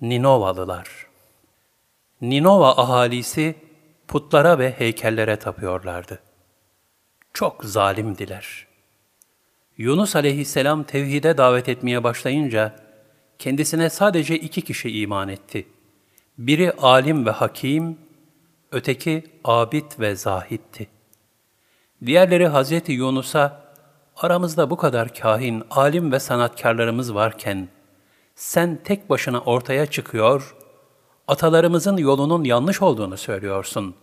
Ninovalılar Ninova ahalisi putlara ve heykellere tapıyorlardı. Çok zalimdiler. Yunus aleyhisselam tevhide davet etmeye başlayınca kendisine sadece iki kişi iman etti. Biri alim ve hakim, öteki abid ve zahitti. Diğerleri Hazreti Yunus'a aramızda bu kadar kahin, alim ve sanatkarlarımız varken sen tek başına ortaya çıkıyor, atalarımızın yolunun yanlış olduğunu söylüyorsun.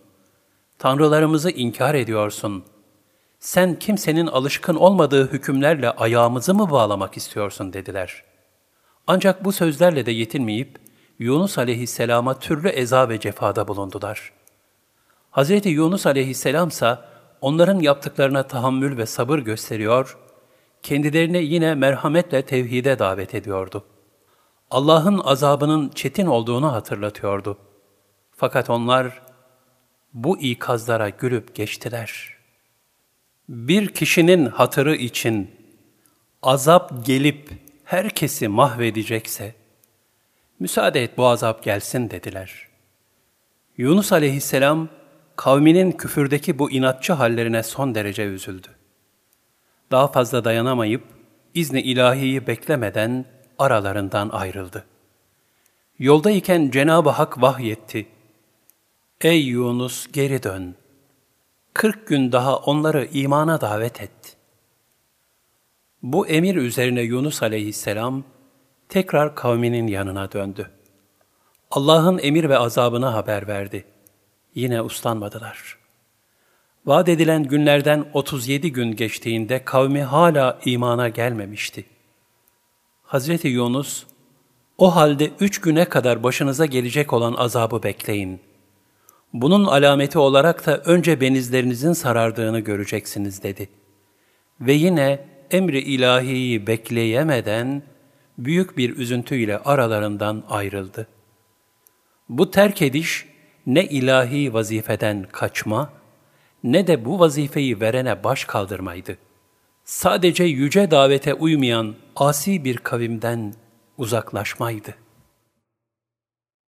Tanrılarımızı inkar ediyorsun. Sen kimsenin alışkın olmadığı hükümlerle ayağımızı mı bağlamak istiyorsun dediler. Ancak bu sözlerle de yetinmeyip Yunus aleyhisselama türlü eza ve cefada bulundular. Hz. Yunus aleyhisselam ise onların yaptıklarına tahammül ve sabır gösteriyor, kendilerini yine merhametle tevhide davet ediyordu. Allah'ın azabının çetin olduğunu hatırlatıyordu. Fakat onlar bu ikazlara gülüp geçtiler. Bir kişinin hatırı için azap gelip herkesi mahvedecekse, müsaade et bu azap gelsin dediler. Yunus aleyhisselam, kavminin küfürdeki bu inatçı hallerine son derece üzüldü. Daha fazla dayanamayıp, izni ilahiyi beklemeden aralarından ayrıldı. Yoldayken Cenab-ı Hak vahyetti. Ey Yunus geri dön. Kırk gün daha onları imana davet et. Bu emir üzerine Yunus aleyhisselam tekrar kavminin yanına döndü. Allah'ın emir ve azabını haber verdi. Yine uslanmadılar. Vaat edilen günlerden 37 gün geçtiğinde kavmi hala imana gelmemişti. Hazreti Yunus, o halde üç güne kadar başınıza gelecek olan azabı bekleyin. Bunun alameti olarak da önce benizlerinizin sarardığını göreceksiniz dedi. Ve yine emri ilahiyi bekleyemeden büyük bir üzüntüyle aralarından ayrıldı. Bu terk ediş ne ilahi vazifeden kaçma ne de bu vazifeyi verene baş kaldırmaydı. Sadece yüce davete uymayan asi bir kavimden uzaklaşmaydı.